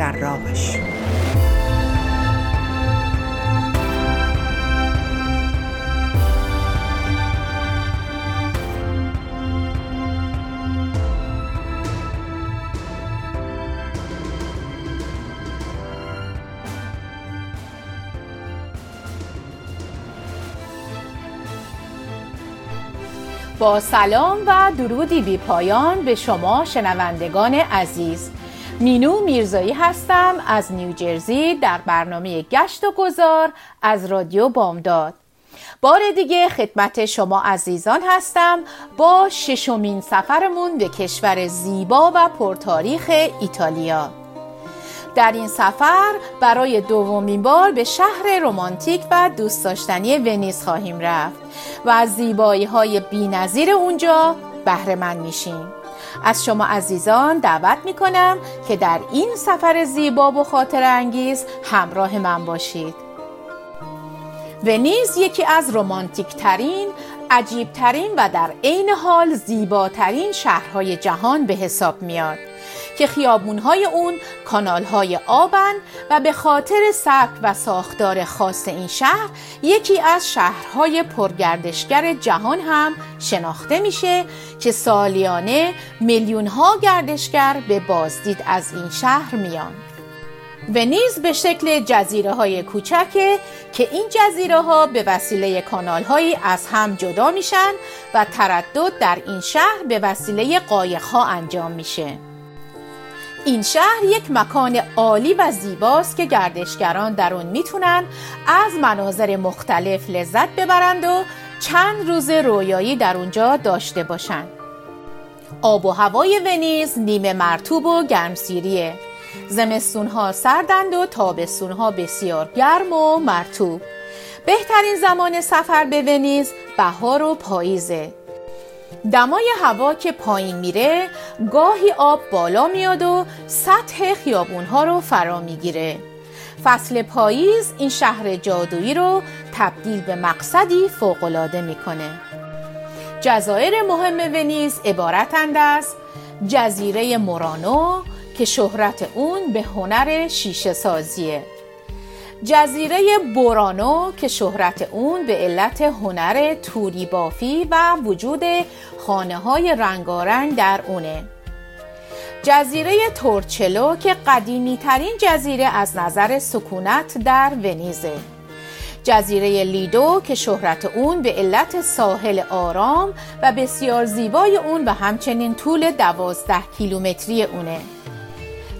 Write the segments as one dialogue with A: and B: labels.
A: در راهش
B: با سلام و درودی بی پایان به شما شنوندگان عزیز. مینو میرزایی هستم از نیوجرسی در برنامه گشت و گذار از رادیو بامداد. بار دیگه خدمت شما عزیزان هستم با ششمین سفرمون به کشور زیبا و پرتاریخ ایتالیا. در این سفر برای دومین بار به شهر رمانتیک و دوست داشتنی ونیز خواهیم رفت و از زیبایی های بی اونجا بهره میشیم. از شما عزیزان دعوت می کنم که در این سفر زیبا و خاطر انگیز همراه من باشید. ونیز یکی از رومانتیک ترین عجیب ترین و در عین حال زیباترین شهرهای جهان به حساب میاد. که خیابونهای اون کانالهای آبن و به خاطر سبک و ساختار خاص این شهر یکی از شهرهای پرگردشگر جهان هم شناخته میشه که سالیانه میلیونها گردشگر به بازدید از این شهر میان. ونیز به شکل جزیره های کوچکه که این جزیره ها به وسیله کانال هایی از هم جدا میشن و تردد در این شهر به وسیله قایق ها انجام میشه. این شهر یک مکان عالی و زیباست که گردشگران در اون می‌تونن از مناظر مختلف لذت ببرند و چند روز رویایی در اونجا داشته باشند. آب و هوای ونیز نیمه مرتوب و گرمسیریه. زمستونها سردند و تابستونها بسیار گرم و مرتوب. بهترین زمان سفر به ونیز بهار و پاییزه دمای هوا که پایین میره گاهی آب بالا میاد و سطح خیابونها رو فرا می‌گیره. فصل پاییز این شهر جادویی رو تبدیل به مقصدی فوقالعاده می‌کنه. جزایر مهم ونیز عبارتند از جزیره مورانو که شهرت اون به هنر شیشه سازیه. جزیره بورانو که شهرت اون به علت هنر توری بافی و وجود خانه های رنگارنگ در اونه. جزیره تورچلو که قدیمی ترین جزیره از نظر سکونت در ونیزه. جزیره لیدو که شهرت اون به علت ساحل آرام و بسیار زیبای اون و همچنین طول دوازده کیلومتری اونه.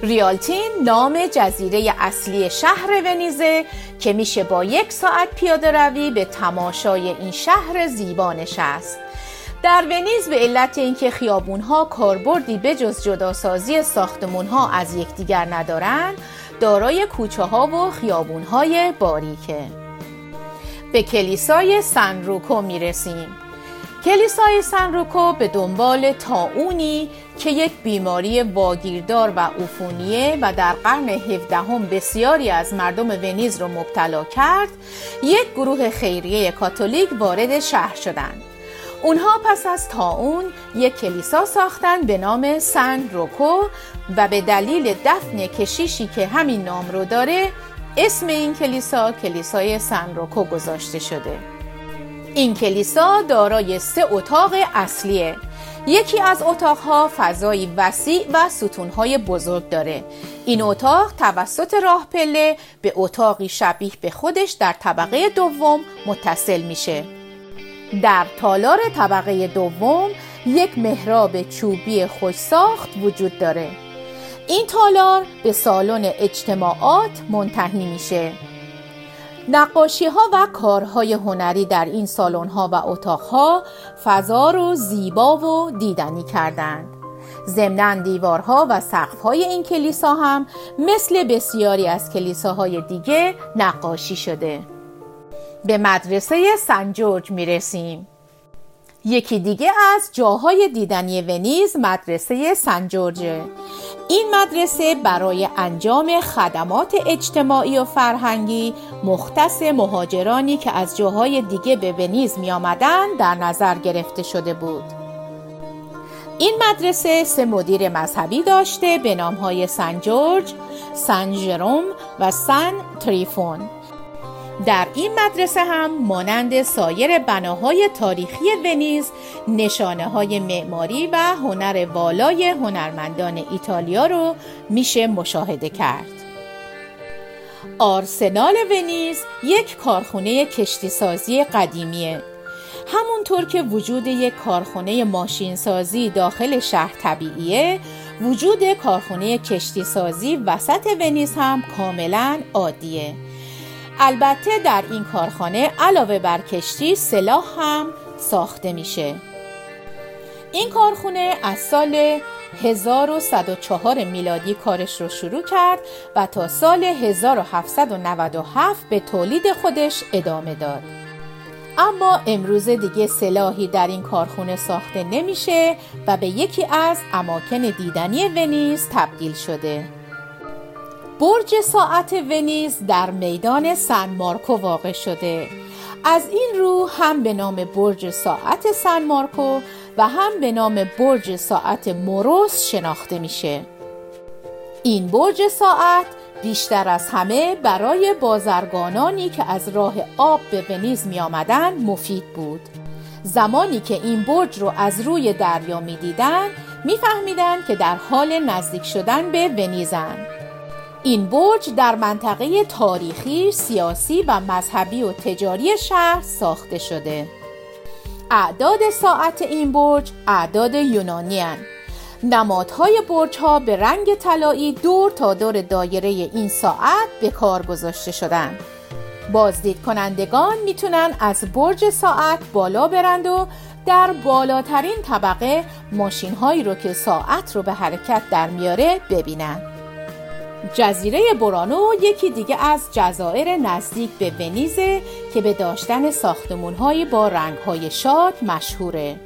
B: ریالتین نام جزیره اصلی شهر ونیزه که میشه با یک ساعت پیاده روی به تماشای این شهر زیبا نشست. در ونیز به علت اینکه خیابون ها کاربردی به جز جداسازی ساختمون ها از یکدیگر ندارند دارای کوچه ها و خیابون های باریکه. به کلیسای سن روکو می رسیم کلیسای سنروکو به دنبال تاونی که یک بیماری واگیردار و عفونیه و در قرن هفدهم بسیاری از مردم ونیز را مبتلا کرد یک گروه خیریه کاتولیک وارد شهر شدند اونها پس از تاون یک کلیسا ساختند به نام سن روکو و به دلیل دفن کشیشی که همین نام رو داره اسم این کلیسا کلیسای سن روکو گذاشته شده. این کلیسا دارای سه اتاق اصلیه. یکی از اتاقها فضایی وسیع و ستونهای بزرگ داره. این اتاق توسط راه پله به اتاقی شبیه به خودش در طبقه دوم متصل میشه. در تالار طبقه دوم یک محراب چوبی خوش ساخت وجود داره. این تالار به سالن اجتماعات منتهی میشه. نقاشی ها و کارهای هنری در این سالن ها و اتاق ها فضا رو زیبا و دیدنی کردند. ضمنا دیوارها و سقفهای این کلیسا هم مثل بسیاری از کلیساهای دیگه نقاشی شده. به مدرسه سن جورج می رسیم یکی دیگه از جاهای دیدنی ونیز مدرسه سن جورجه این مدرسه برای انجام خدمات اجتماعی و فرهنگی مختص مهاجرانی که از جاهای دیگه به ونیز می آمدن در نظر گرفته شده بود. این مدرسه سه مدیر مذهبی داشته به نامهای سن جورج، سن ژروم و سن تریفون. در این مدرسه هم مانند سایر بناهای تاریخی ونیز نشانه های معماری و هنر والای هنرمندان ایتالیا رو میشه مشاهده کرد. آرسنال ونیز یک کارخونه کشتی سازی قدیمیه. همونطور که وجود یک کارخونه ماشین سازی داخل شهر طبیعیه وجود کارخونه کشتی سازی وسط ونیز هم کاملا عادیه. البته در این کارخانه علاوه بر کشتی سلاح هم ساخته میشه. این کارخونه از سال 1104 میلادی کارش رو شروع کرد و تا سال 1797 به تولید خودش ادامه داد. اما امروز دیگه سلاحی در این کارخونه ساخته نمیشه و به یکی از اماکن دیدنی ونیز تبدیل شده. برج ساعت ونیز در میدان سن مارکو واقع شده. از این رو هم به نام برج ساعت سن مارکو و هم به نام برج ساعت موروس شناخته میشه. این برج ساعت بیشتر از همه برای بازرگانانی که از راه آب به ونیز می آمدن مفید بود. زمانی که این برج رو از روی دریا می دیدن می فهمیدن که در حال نزدیک شدن به ونیزن. این برج در منطقه تاریخی، سیاسی و مذهبی و تجاری شهر ساخته شده. اعداد ساعت این برج اعداد یونانی هن. نمادهای برج ها به رنگ طلایی دور تا دور دایره این ساعت به کار گذاشته شدن. بازدید کنندگان می‌تونن از برج ساعت بالا برند و در بالاترین طبقه ماشین هایی رو که ساعت رو به حرکت در میاره ببینن. جزیره برانو یکی دیگه از جزایر نزدیک به ونیزه که به داشتن ساختمونهایی با رنگهای شاد مشهوره.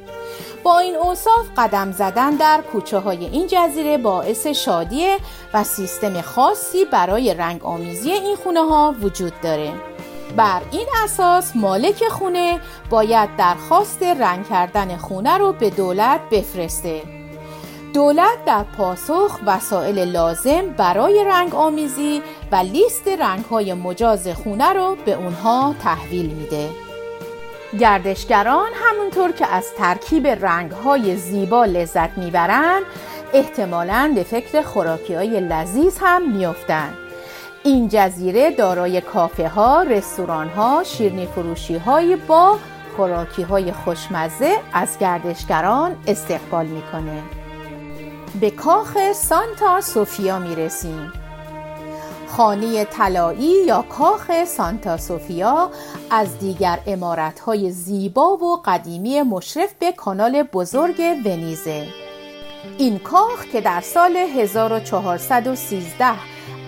B: با این اوصاف قدم زدن در کوچه های این جزیره باعث شادیه و سیستم خاصی برای رنگ آمیزی این خونه ها وجود داره. بر این اساس مالک خونه باید درخواست رنگ کردن خونه رو به دولت بفرسته. دولت در پاسخ وسایل لازم برای رنگ آمیزی و لیست رنگ های مجاز خونه رو به اونها تحویل میده گردشگران همونطور که از ترکیب رنگ های زیبا لذت می‌برند احتمالاً به فکر خوراکی های لذیذ هم میافتند این جزیره دارای کافه ها، رستوران ها، شیرنی فروشی های با خوراکی های خوشمزه از گردشگران استقبال می‌کنه. به کاخ سانتا سوفیا می رسیم خانه طلایی یا کاخ سانتا سوفیا از دیگر های زیبا و قدیمی مشرف به کانال بزرگ ونیزه. این کاخ که در سال 1413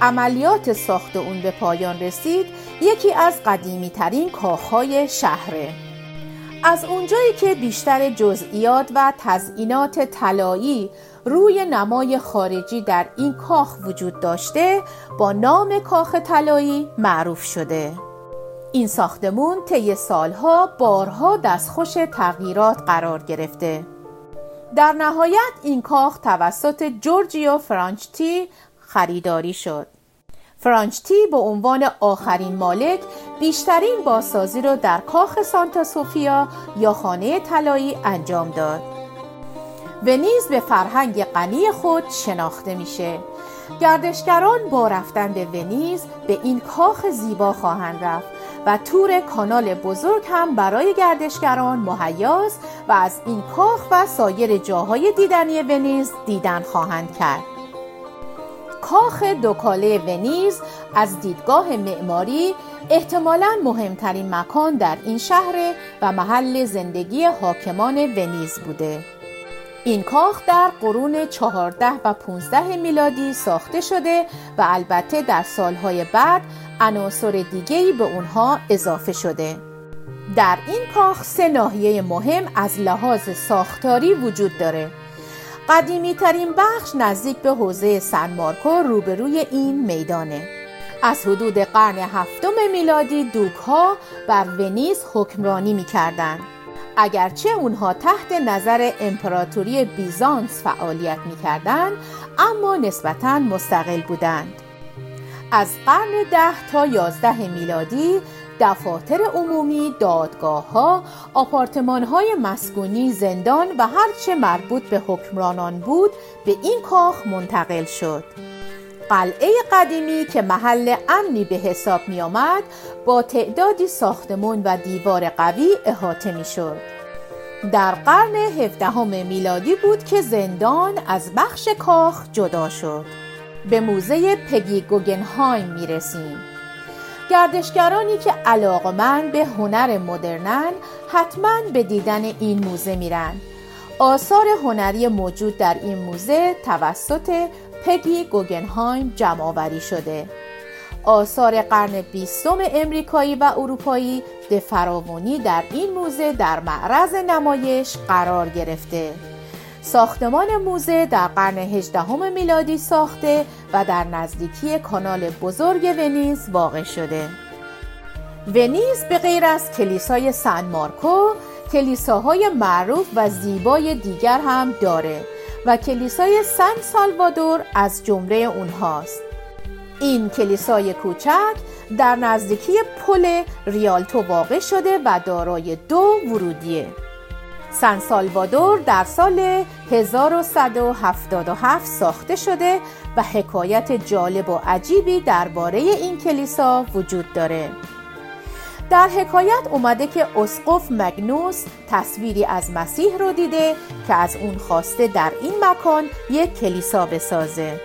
B: عملیات ساخت اون به پایان رسید یکی از قدیمی ترین کاخهای شهره. از اونجایی که بیشتر جزئیات و تزئینات طلایی روی نمای خارجی در این کاخ وجود داشته با نام کاخ طلایی معروف شده. این ساختمون طی سالها بارها دستخوش تغییرات قرار گرفته. در نهایت این کاخ توسط جورجیو فرانچتی خریداری شد. فرانچتی به عنوان آخرین مالک بیشترین بازسازی را در کاخ سانتا سوفیا یا خانه طلایی انجام داد. ونیز به فرهنگ غنی خود شناخته میشه. گردشگران با رفتن به ونیز به این کاخ زیبا خواهند رفت و تور کانال بزرگ هم برای گردشگران مهیاست و از این کاخ و سایر جاهای دیدنی ونیز دیدن خواهند کرد. کاخ دوکاله ونیز از دیدگاه معماری احتمالا مهمترین مکان در این شهر و محل زندگی حاکمان ونیز بوده. این کاخ در قرون 14 و 15 میلادی ساخته شده و البته در سالهای بعد عناصر دیگری به اونها اضافه شده. در این کاخ سه ناحیه مهم از لحاظ ساختاری وجود داره. قدیمی ترین بخش نزدیک به حوزه سن مارکو روبروی این میدانه. از حدود قرن هفتم میلادی دوک ها بر ونیز حکمرانی می کردن. اگرچه اونها تحت نظر امپراتوری بیزانس فعالیت می کردن، اما نسبتا مستقل بودند. از قرن ده تا یازده میلادی دفاتر عمومی، دادگاه ها، آپارتمان های مسکونی، زندان و هرچه مربوط به حکمرانان بود به این کاخ منتقل شد. قلعه قدیمی که محل امنی به حساب می آمد با تعدادی ساختمون و دیوار قوی احاطه می شد. در قرن هفدهم میلادی بود که زندان از بخش کاخ جدا شد. به موزه پگی گوگنهایم می رسیم. گردشگرانی که علاقمند به هنر مدرنن حتما به دیدن این موزه میرن. آثار هنری موجود در این موزه توسط پگی گوگنهایم جمع شده. آثار قرن بیستم امریکایی و اروپایی به فراوانی در این موزه در معرض نمایش قرار گرفته. ساختمان موزه در قرن هجدهم میلادی ساخته و در نزدیکی کانال بزرگ ونیز واقع شده. ونیز به غیر از کلیسای سن مارکو کلیساهای معروف و زیبای دیگر هم داره و کلیسای سن سالوادور از جمله اونهاست. این کلیسای کوچک در نزدیکی پل ریالتو واقع شده و دارای دو ورودیه. سن سالوادور در سال 1177 ساخته شده و حکایت جالب و عجیبی درباره این کلیسا وجود داره. در حکایت اومده که اسقف مگنوس تصویری از مسیح رو دیده که از اون خواسته در این مکان یک کلیسا بسازه.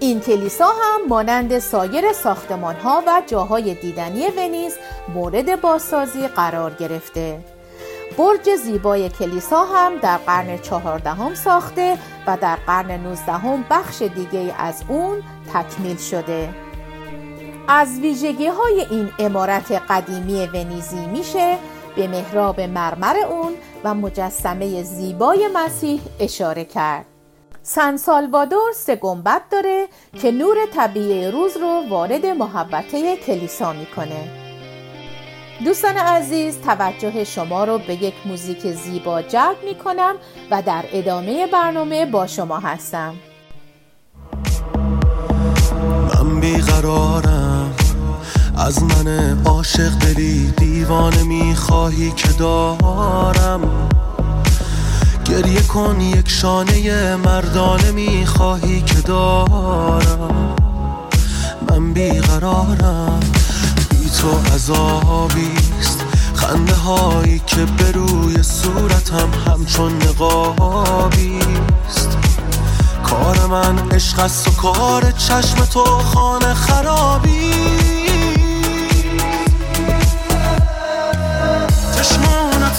B: این کلیسا هم مانند سایر ساختمان ها و جاهای دیدنی ونیز مورد بازسازی قرار گرفته. برج زیبای کلیسا هم در قرن چهاردهم ساخته و در قرن نوزدهم بخش دیگه از اون تکمیل شده. از ویژگی های این امارت قدیمی ونیزی میشه به محراب مرمر اون و مجسمه زیبای مسیح اشاره کرد. سن سالوادور سه گنبد داره که نور طبیعی روز رو وارد محبته کلیسا می‌کنه. دوستان عزیز توجه شما رو به یک موزیک زیبا جلب می‌کنم و در ادامه برنامه با شما هستم.
C: من بیقرارم. از من عاشق دلی دیوانه می‌خواهی که دارم. گریه کن یک شانه مردانه می‌خواهی که دارم. من بیقرارم بی تو عذابیست خنده هایی که به روی صورتم همچون نقابیست کار من عشق است و کار چشم تو خانه خرابی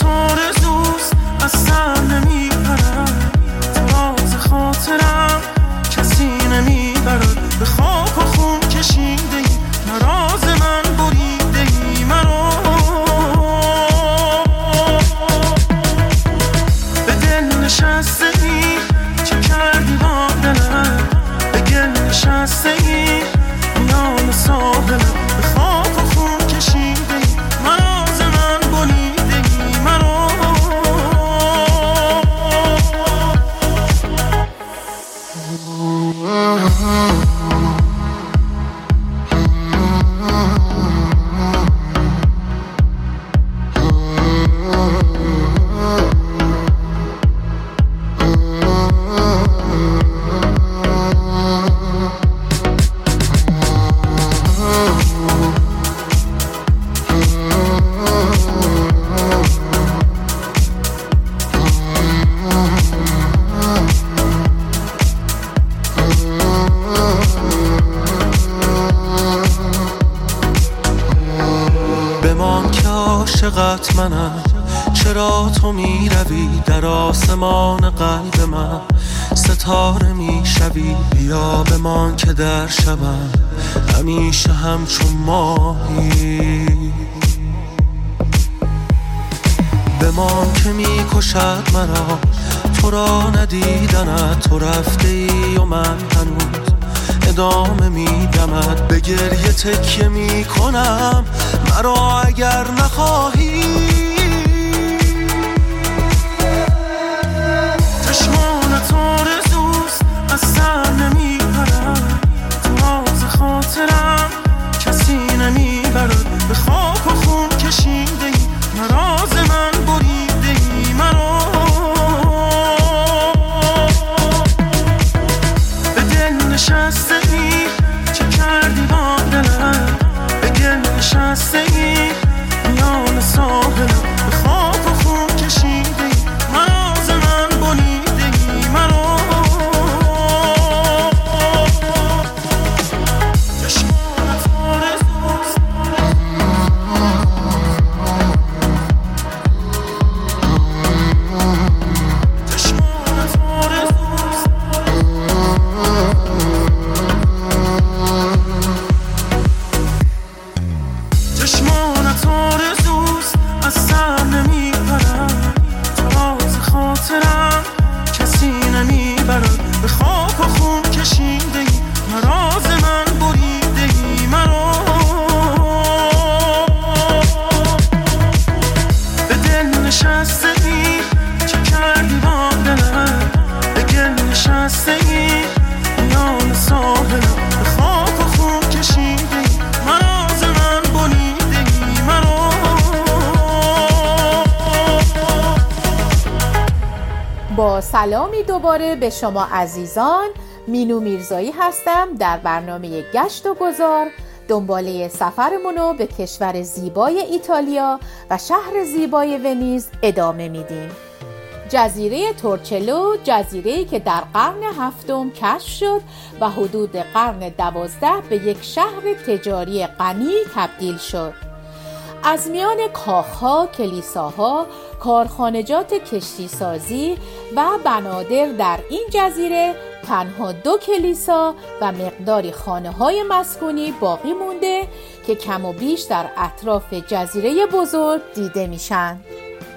C: از آرزوست از سر نمیپرد راز خاطرم کسی نمی‌برد. به خاک و خون کشیده
D: عاشقت منم.
C: چرا تو می‌روی در آسمان قلب من؟ ستاره می‌شوی بیا بمان که در شبم همیشه همچون ماهی. بمان که می‌کشد مرا. تو را ندیدنه تو رفته ای و من هنوز. ادامه میدمد به گریه تکیه می‌کنم. مرا اگر نخواهی. چشمان تو رزوست. از سر نمیپرد تو خاطرم. کسی
B: سلامی دوباره به شما عزیزان. مینو میرزایی هستم در برنامه گشت و گذار. دنباله سفرمونو به کشور زیبای ایتالیا و شهر زیبای ونیز ادامه میدیم. جزیره تورچلو جزیره‌ای که در قرن هفتم کشف شد و حدود قرن دوازده به یک شهر تجاری غنی تبدیل شد. از میان کاخها، کلیساها، کارخانجات کشتی سازی و بنادر در این جزیره تنها دو کلیسا و مقداری خانه های مسکونی باقی مونده که کم و بیش در اطراف جزیره بزرگ دیده میشن.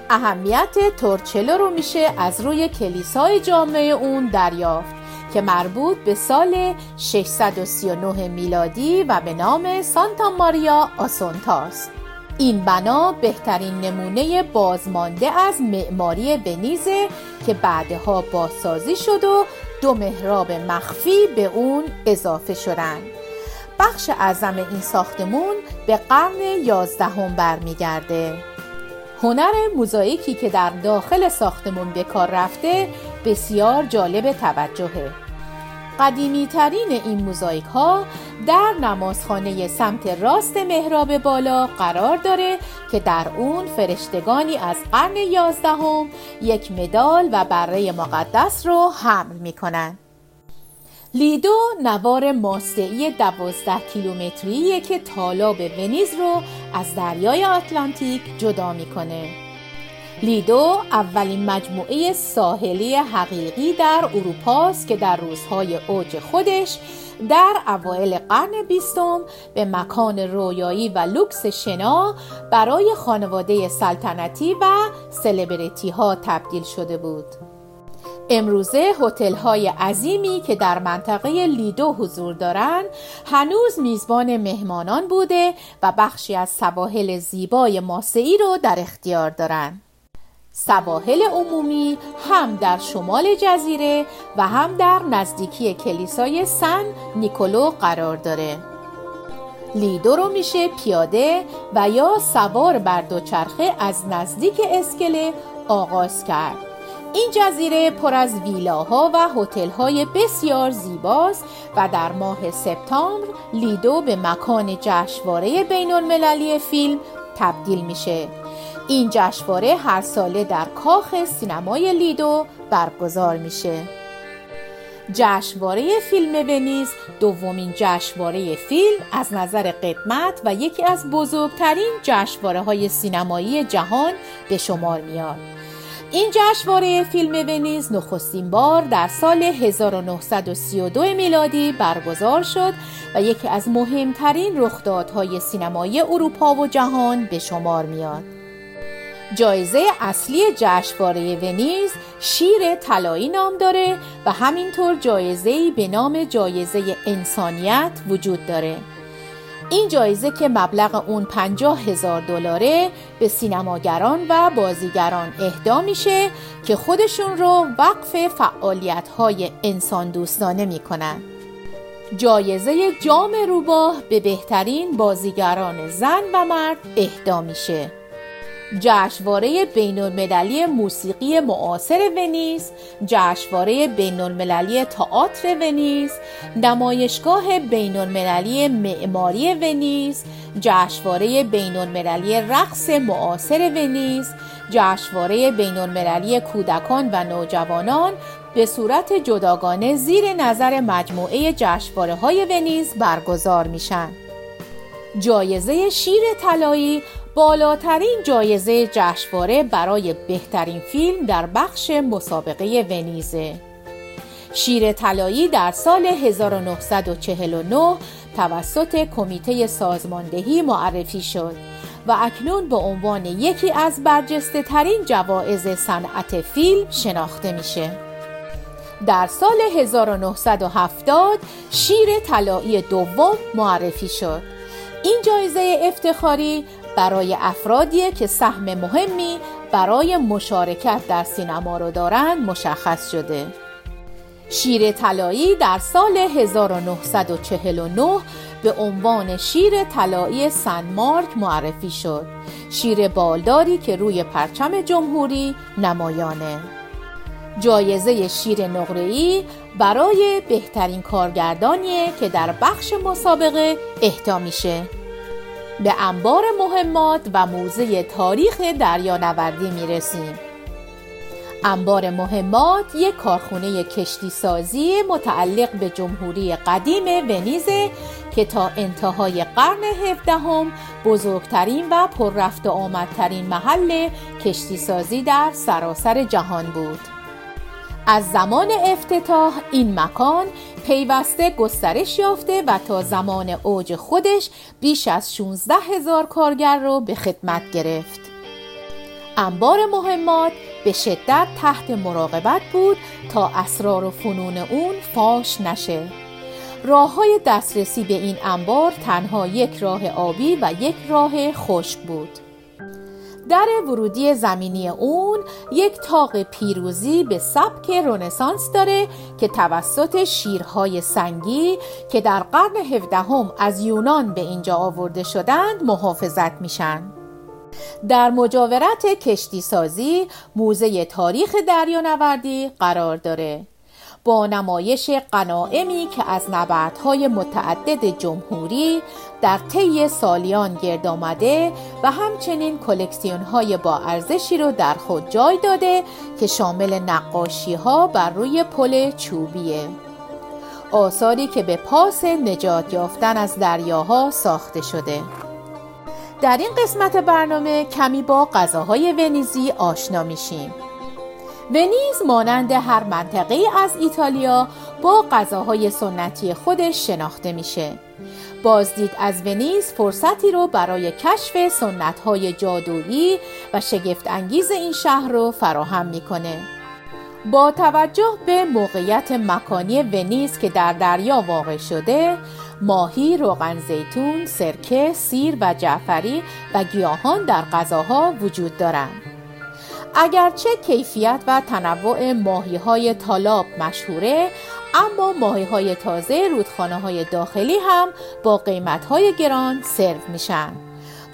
B: اهمیت تورچلو رو میشه از روی کلیسای جامعه اون دریافت که مربوط به سال 639 میلادی و به نام سانتا ماریا آسونتاست. این بنا بهترین نمونه بازمانده از معماری ونیزه که بعدها بازسازی شد و دو محراب مخفی به اون اضافه شدند. بخش اعظم این ساختمون به قرن یازدهم برمیگرده. هنر موزاییکی که در داخل ساختمون به کار رفته بسیار جالب توجهه. قدیمی ترین این موزاییک ها در نمازخانه سمت راست محراب بالا قرار داره که در اون فرشتگانی از قرن یازدهم یک مدال و بره مقدس رو حمل می‌کنن. لیدو نوار ماسعی دوازده کیلومتریه که تالاب ونیز رو از دریای آتلانتیک جدا می‌کنه. لیدو اولین مجموعه ساحلی حقیقی در اروپاست که در روزهای اوج خودش در اوایل قرن بیستم به مکان رویایی و لوکس شنا برای خانواده سلطنتی و سلبریتی ها تبدیل شده بود. امروزه هتل های عظیمی که در منطقه لیدو حضور دارند هنوز میزبان مهمانان بوده و بخشی از سواحل زیبای ماسعی رو در اختیار دارند. سواحل عمومی هم در شمال جزیره و هم در نزدیکی کلیسای سن نیکولو قرار داره. لیدو رو میشه پیاده و یا سوار بر دوچرخه از نزدیک اسکله آغاز کرد. این جزیره پر از ویلاها و هتل‌های بسیار زیباست و در ماه سپتامبر لیدو به مکان جشنواره بین المللی فیلم تبدیل میشه. این جشنواره هر ساله در کاخ سینمای لیدو برگزار میشه جشنواره فیلم ونیز دومین جشنواره فیلم از نظر قدمت و یکی از بزرگترین جشنواره های سینمایی جهان به شمار میاد. این جشنواره فیلم ونیز نخستین بار در سال 1932 میلادی برگزار شد و یکی از مهمترین رخدادهای سینمایی اروپا و جهان به شمار میاد. جایزه اصلی جشنواره ونیز شیر طلایی نام داره و همینطور جایزه‌ای به نام جایزه انسانیت وجود داره. این جایزه که مبلغ اون 50 هزار دلاره به سینماگران و بازیگران اهدا میشه که خودشون رو وقف فعالیت های انسان دوستانه می‌کنن جایزه جام روباه به بهترین بازیگران زن و مرد اهدا میشه جشنواره بین المللی موسیقی معاصر ونیز، جشنواره بین المللی تئاتر ونیز، نمایشگاه بین المللی معماری ونیز، جشنواره بین المللی رقص معاصر ونیز، جشنواره بین المللی کودکان و نوجوانان به صورت جداگانه زیر نظر مجموعه جشنواره های ونیز برگزار میشن. جایزه شیر طلایی بالاترین جایزه جشنواره برای بهترین فیلم در بخش مسابقه ونیزه شیر طلایی در سال 1949 توسط کمیته سازماندهی معرفی شد و اکنون به عنوان یکی از برجسته ترین جوایز صنعت فیلم شناخته میشه. در سال 1970 شیر طلایی دوم معرفی شد. این جایزه افتخاری برای افرادی که سهم مهمی برای مشارکت در سینما رو دارند مشخص شده. شیر طلایی در سال 1949 به عنوان شیر طلایی سن مارک معرفی شد. شیر بالداری که روی پرچم جمهوری نمایانه. جایزه شیر نقره‌ای برای بهترین کارگردانیه که در بخش مسابقه اهدا میشه. به انبار مهمات و موزه تاریخ دریانوردی می رسیم. انبار مهمات یک کارخونه کشتی سازی متعلق به جمهوری قدیم ونیزه که تا انتهای قرن هفدهم بزرگترین و پر رفت آمدترین محل کشتی سازی در سراسر جهان بود. از زمان افتتاح این مکان پیوسته گسترش یافته و تا زمان اوج خودش بیش از 16 هزار کارگر رو به خدمت گرفت. انبار مهمات به شدت تحت مراقبت بود تا اسرار و فنون اون فاش نشه. راه های دسترسی به این انبار تنها یک راه آبی و یک راه خشک بود. در ورودی زمینی اون یک تاق پیروزی به سبک رونسانس داره که توسط شیرهای سنگی که در قرن هفدهم از یونان به اینجا آورده شدند محافظت میشن. در مجاورت کشتی سازی موزه تاریخ دریانوردی قرار داره با نمایش قنائمی که از نبردهای متعدد جمهوری در طی سالیان گرد آمده و همچنین کلکسیون های با ارزشی رو در خود جای داده که شامل نقاشی ها بر روی پل چوبیه. آثاری که به پاس نجات یافتن از دریاها ساخته شده. در این قسمت برنامه کمی با غذاهای ونیزی آشنا میشیم. ونیز مانند هر منطقه از ایتالیا با غذاهای سنتی خودش شناخته میشه. بازدید از ونیز فرصتی رو برای کشف سنتهای جادویی و شگفت انگیز این شهر رو فراهم می‌کنه. با توجه به موقعیت مکانی ونیز که در دریا واقع شده، ماهی، روغن زیتون، سرکه، سیر و جعفری و گیاهان در غذاها وجود دارند. اگرچه کیفیت و تنوع ماهی های تالاب مشهوره اما ماهی های تازه رودخانه های داخلی هم با قیمت های گران سرو میشن.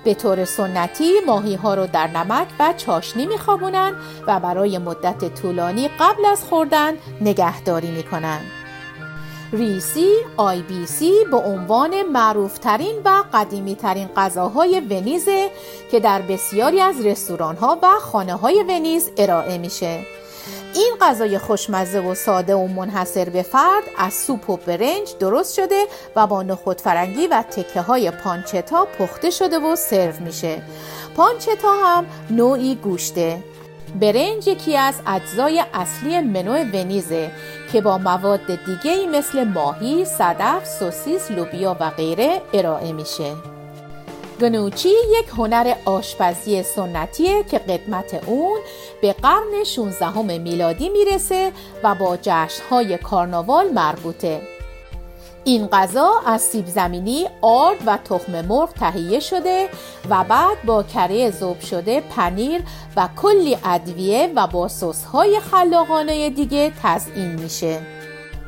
B: به طور سنتی ماهی ها رو در نمک و چاشنی میخوابونن و برای مدت طولانی قبل از خوردن نگهداری می‌کنن. ریسی آی بی سی به عنوان معروفترین و قدیمی ترین غذاهای ونیزه که در بسیاری از رستوران ها و خانه های ونیز ارائه میشه. این غذای خوشمزه و ساده و منحصر به فرد از سوپ و برنج درست شده و با نخود فرنگی و تکه های پانچتا پخته شده و سرو میشه. پانچتا هم نوعی گوشته. برنج یکی از اجزای اصلی منو ونیزه. که با مواد دیگه مثل ماهی، صدف، سوسیس، لوبیا و غیره ارائه میشه. گنوچی یک هنر آشپزی سنتیه که قدمت اون به قرن 16 میلادی می‌رسه و با جشنهای کارناوال مربوطه. این غذا از سیب زمینی، آرد و تخم مرغ تهیه شده و بعد با کره ذوب شده پنیر و کلی ادویه و با های خلاقانه دیگه تزئین میشه.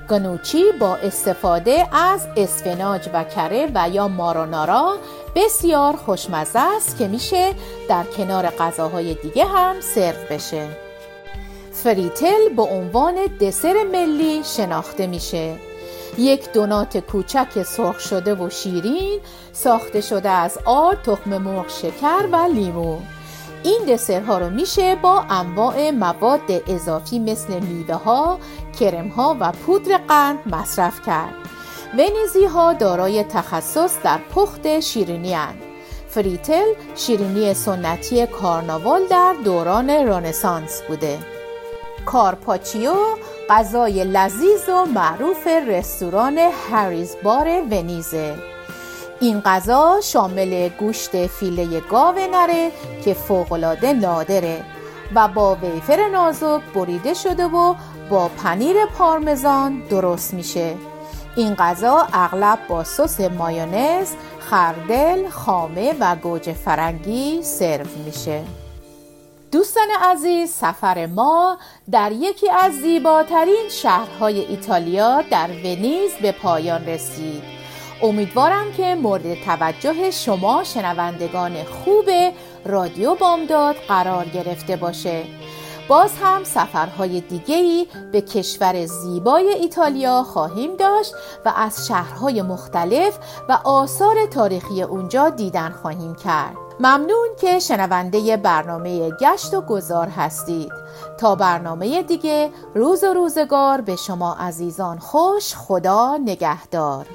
B: گنوچی با استفاده از اسفناج و کره و یا مارانارا بسیار خوشمزه است که میشه در کنار غذاهای دیگه هم سرو بشه. فریتل به عنوان دسر ملی شناخته میشه یک دونات کوچک سرخ شده و شیرین ساخته شده از آرد، تخم مرغ، شکر و لیمو این دسرها رو میشه با انواع مواد اضافی مثل میوه ها، کرم ها و پودر قند مصرف کرد. ونیزی ها دارای تخصص در پخت شیرینی هن. فریتل شیرینی سنتی کارناوال در دوران رانسانس بوده. کارپاچیو غذای لذیذ و معروف رستوران هریز بار ونیزه. این غذا شامل گوشت فیله گاو نره که فوقالعاده نادره و با ویفر نازک بریده شده و با پنیر پارمزان درست میشه. این غذا اغلب با سس مایونز، خردل، خامه و گوجه فرنگی سرو میشه. دوستان عزیز سفر ما در یکی از زیباترین شهرهای ایتالیا در ونیز به پایان رسید. امیدوارم که مورد توجه شما شنوندگان خوب رادیو بامداد قرار گرفته باشه. باز هم سفرهای دیگری به کشور زیبای ایتالیا خواهیم داشت و از شهرهای مختلف و آثار تاریخی اونجا دیدن خواهیم کرد. ممنون که شنونده برنامه گشت و گذار هستید. تا برنامه دیگه روز و روزگار به شما عزیزان خوش خدا نگهدار.